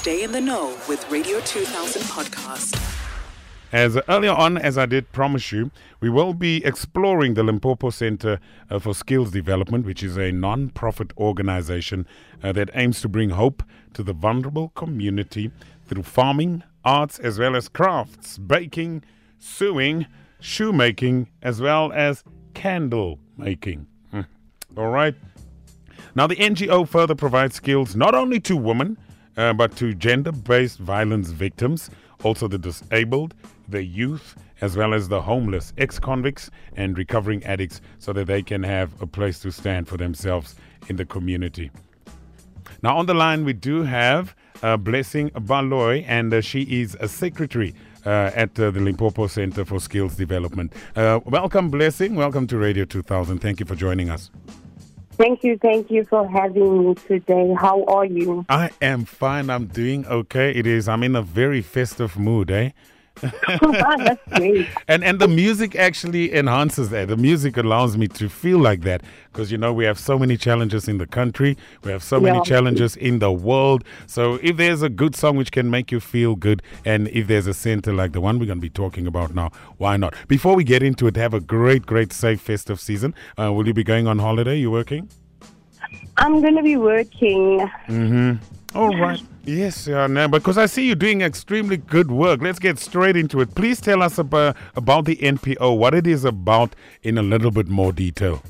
Stay in the know with Radio 2000 podcast. As earlier on, as I did promise you, we will be exploring the Limpopo Center uh, for Skills Development, which is a non profit organization uh, that aims to bring hope to the vulnerable community through farming, arts, as well as crafts, baking, sewing, shoemaking, as well as candle making. Hmm. All right. Now, the NGO further provides skills not only to women, uh, but to gender based violence victims, also the disabled, the youth, as well as the homeless, ex convicts, and recovering addicts, so that they can have a place to stand for themselves in the community. Now, on the line, we do have uh, Blessing Baloyi, and uh, she is a secretary. Uh, at uh, the Limpopo Center for Skills Development. Uh, welcome, Blessing. Welcome to Radio 2000. Thank you for joining us. Thank you, thank you for having me today. How are you? I am fine. I'm doing okay. It is. I'm in a very festive mood, eh? That's great. and and the music actually enhances that. The music allows me to feel like that because you know we have so many challenges in the country, we have so many challenges in the world. So if there's a good song which can make you feel good, and if there's a center like the one we're going to be talking about now, why not? Before we get into it, have a great, great, safe festive season. Uh, will you be going on holiday? You working? I'm going to be working. Hmm. All right. Yes, yeah, no, because I see you doing extremely good work. Let's get straight into it. Please tell us about, about the NPO, what it is about in a little bit more detail.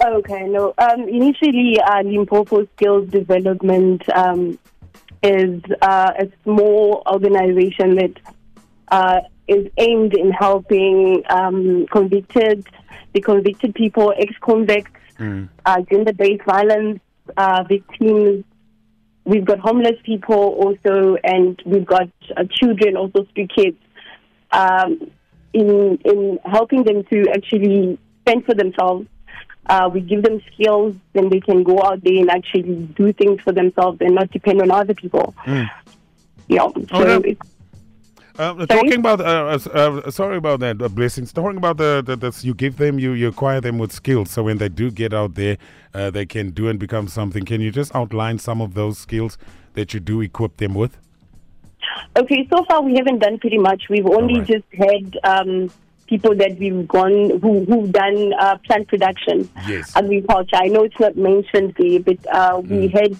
Okay, no. Um, initially, uh, Limpopo Skills Development um, is uh, a small organization that uh, is aimed in helping um, convicted, the convicted people, ex-convicts, uh, gender-based violence uh, victims. We've got homeless people also, and we've got uh, children, also street kids. Um, in in helping them to actually fend for themselves. Uh, we give them skills, then they can go out there and actually do things for themselves and not depend on other people. Yeah. So Okay. it's, Uh, talking about, uh, uh, uh, sorry about that, uh, blessings. Talking about the, the, the, you give them, you, you acquire them with skills. So when they do get out there, uh, they can do and become something. Can you just outline some of those skills that you do equip them with? okay, so far we haven't done pretty much. We've only Alright. just had um, people that we've gone who who've done uh, plant production, Yes. agriculture. I know it's not mentioned there, but uh, we Mm. had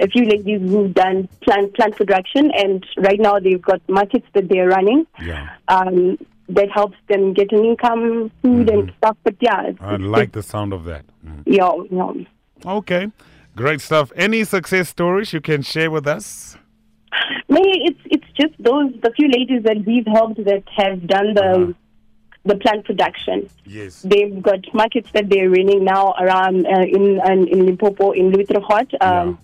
a few ladies who've done plant plant production, and right now they've got markets that they're running. Yeah. um, that helps them get an income, food and stuff. But yeah, it's, I it's- like the sound of that. Mm. yeah, yeah. Okay. Great stuff. Any success stories you can share with us? Mainly, it's it's just those the few ladies that we've helped that have done the Uh-huh. the plant production. Yes. They've got markets that they're running now around uh, in uh, in Limpopo, in Louis Trichardt. Um,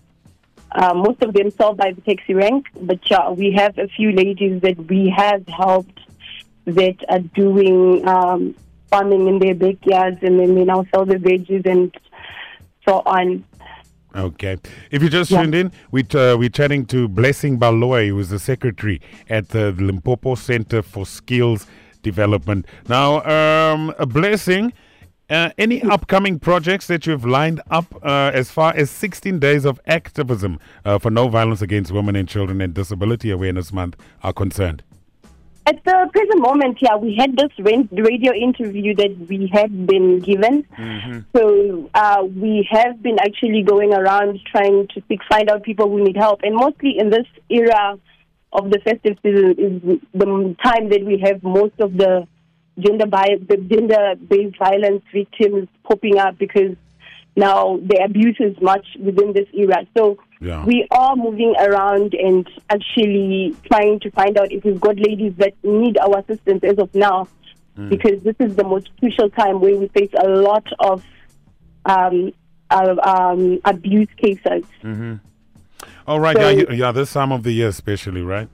uh, most of them sold by the taxi rank, but yeah, we have a few ladies that we have helped that are doing um, farming in their backyards, and then they now sell the veggies and so on. Okay. If you just Yeah. tuned in, we uh, we're chatting to Blessing Baloyi, who is the secretary at the Limpopo Center for Skills Development. Now, um, a blessing. Uh, any upcoming projects that you've lined up uh, as far as 16 days of activism uh, for no violence against women and children and Disability Awareness Month are concerned? At the present moment, yeah, we had this radio interview that we had been given. So uh, we have been actually going around trying to seek, find out people who need help, and mostly in this era of the festive season is the time that we have most of the gender bi- the gender based violence victims popping up because now the abuse is much within this era. So Yeah. we are moving around and actually trying to find out if we've got ladies that need our assistance as of now, because this is the most crucial time where we face a lot of um, uh, um, abuse cases. All right. So- yeah, yeah, this time of the year, especially, right?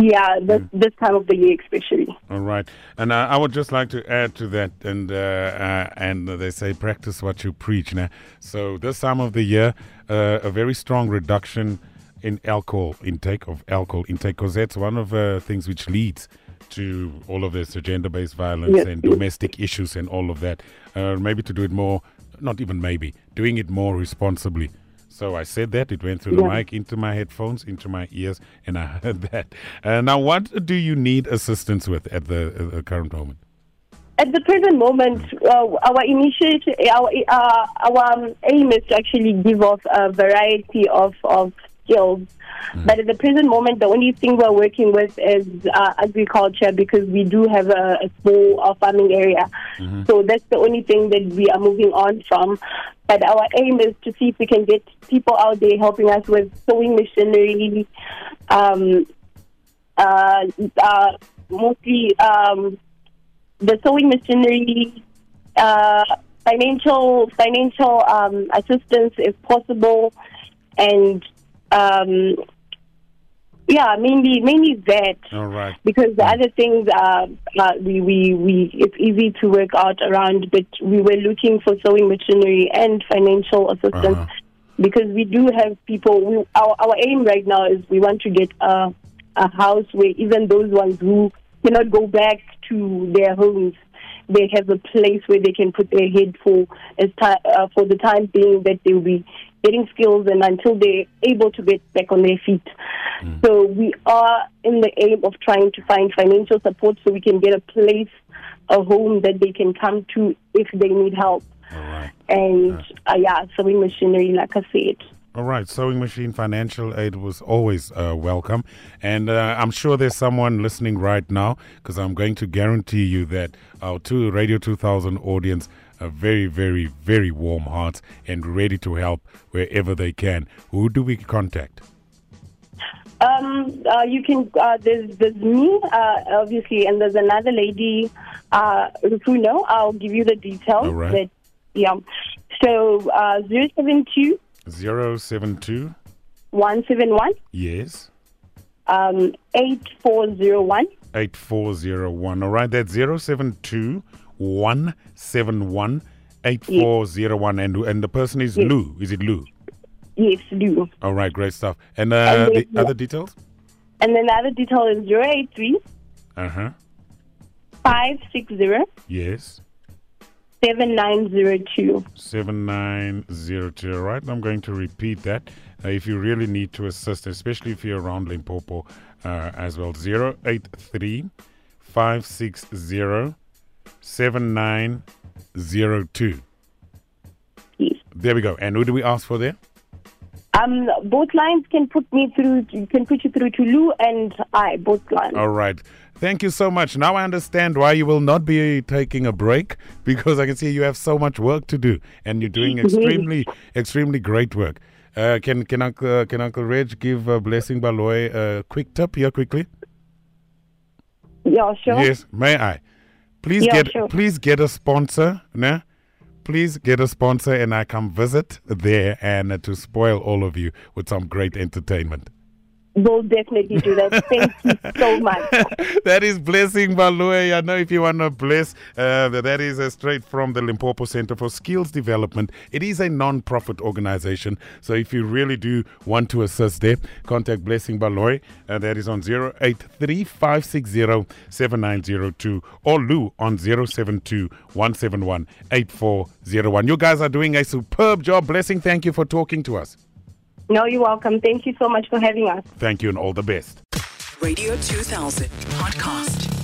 Yeah, this, this time of the year especially. All right, and uh, I would just like to add to that, and uh, uh, and they say practice what you preach. Now, so this time of the year, uh, a very strong reduction in alcohol intake of alcohol intake, because that's one of the things which leads to all of this, gender-based violence Yes. and domestic issues and all of that. Uh, maybe to do it more, not even maybe, doing it more responsibly. So I said that. It went through the mic, into my headphones, into my ears, and I heard that. Uh, now, what do you need assistance with at the, uh, the current moment? At the present moment, uh, our initiative, our uh, our aim is to actually give off a variety of of skills. But at the present moment, the only thing we're working with is uh, agriculture because we do have a, a small uh, farming area. So that's the only thing that we are moving on from. But our aim is to see if we can get people out there helping us with sewing machinery, um, uh, uh, mostly um, the sewing machinery, uh, financial financial um, assistance if possible, and um, yeah, mainly mainly that All right. because the other things are uh, we, we we it's easy to work out around. But we were looking for sewing machinery and financial assistance Uh-huh. because we do have people. We, our our aim right now is we want to get a a house where even those ones who cannot go back to their homes. They have a place where they can put their head for as ti- uh, for the time being that they'll be getting skills and until they're able to get back on their feet. So we are in the aim of trying to find financial support so we can get a place, a home that they can come to if they need help. All right. And uh, yeah, sewing machinery, like I said. All right, Sewing Machine Financial Aid was always uh, welcome. And uh, I'm sure there's someone listening right now because I'm going to guarantee you that our two Radio 2000 audience are very, very, very warm hearts and ready to help wherever they can. Who do we contact? Um, uh, you can. Uh, there's there's me, uh, obviously, and there's another lady, uh, Rufuno. I'll give you the details. All right. That, yeah. So uh, zero seven two 072 one seven one Yes. um eight four zero one. 8401. All right, that's 072 171 8401. And, and the person is Yes. Lou. Is it Lou? Yes, Lou. All right, great stuff. And, uh, And the then- other details? And then the other detail is zero eight three Uh huh. five six zero Yes. Seven nine zero two. 7902. All right, I'm going to repeat that. Uh, if you really need to assist, especially if you're around Limpopo uh, as well, 083 560 7902. Yes. There we go. And who do we ask for there? Um, both lines can put me through. Can put you through to Lou and I. Both lines. All right. Thank you so much. Now I understand why you will not be taking a break because I can see you have so much work to do and you're doing extremely, extremely great work. Uh, can can Uncle uh, can Uncle Reg give uh, Blessing Baloyi a quick tip here quickly? Yeah, sure. Yes, may I? Please Yeah, get sure. please get a sponsor, nah? Please get a sponsor and I come visit there and to spoil all of you with some great entertainment. We'll definitely do that. Thank you so much. that is Blessing Baloyi. I know if you want to bless, uh, that is uh, straight from the Limpopo Center for Skills Development. It is a non profit organization. So if you really do want to assist there, contact Blessing Baloyi. Uh, that is on 083 or Lou on 072 171 8401. You guys are doing a superb job. Blessing, thank you for talking to us. No, you're welcome. Thank you so much for having us. Thank you and all the best. Radio 2000 podcast.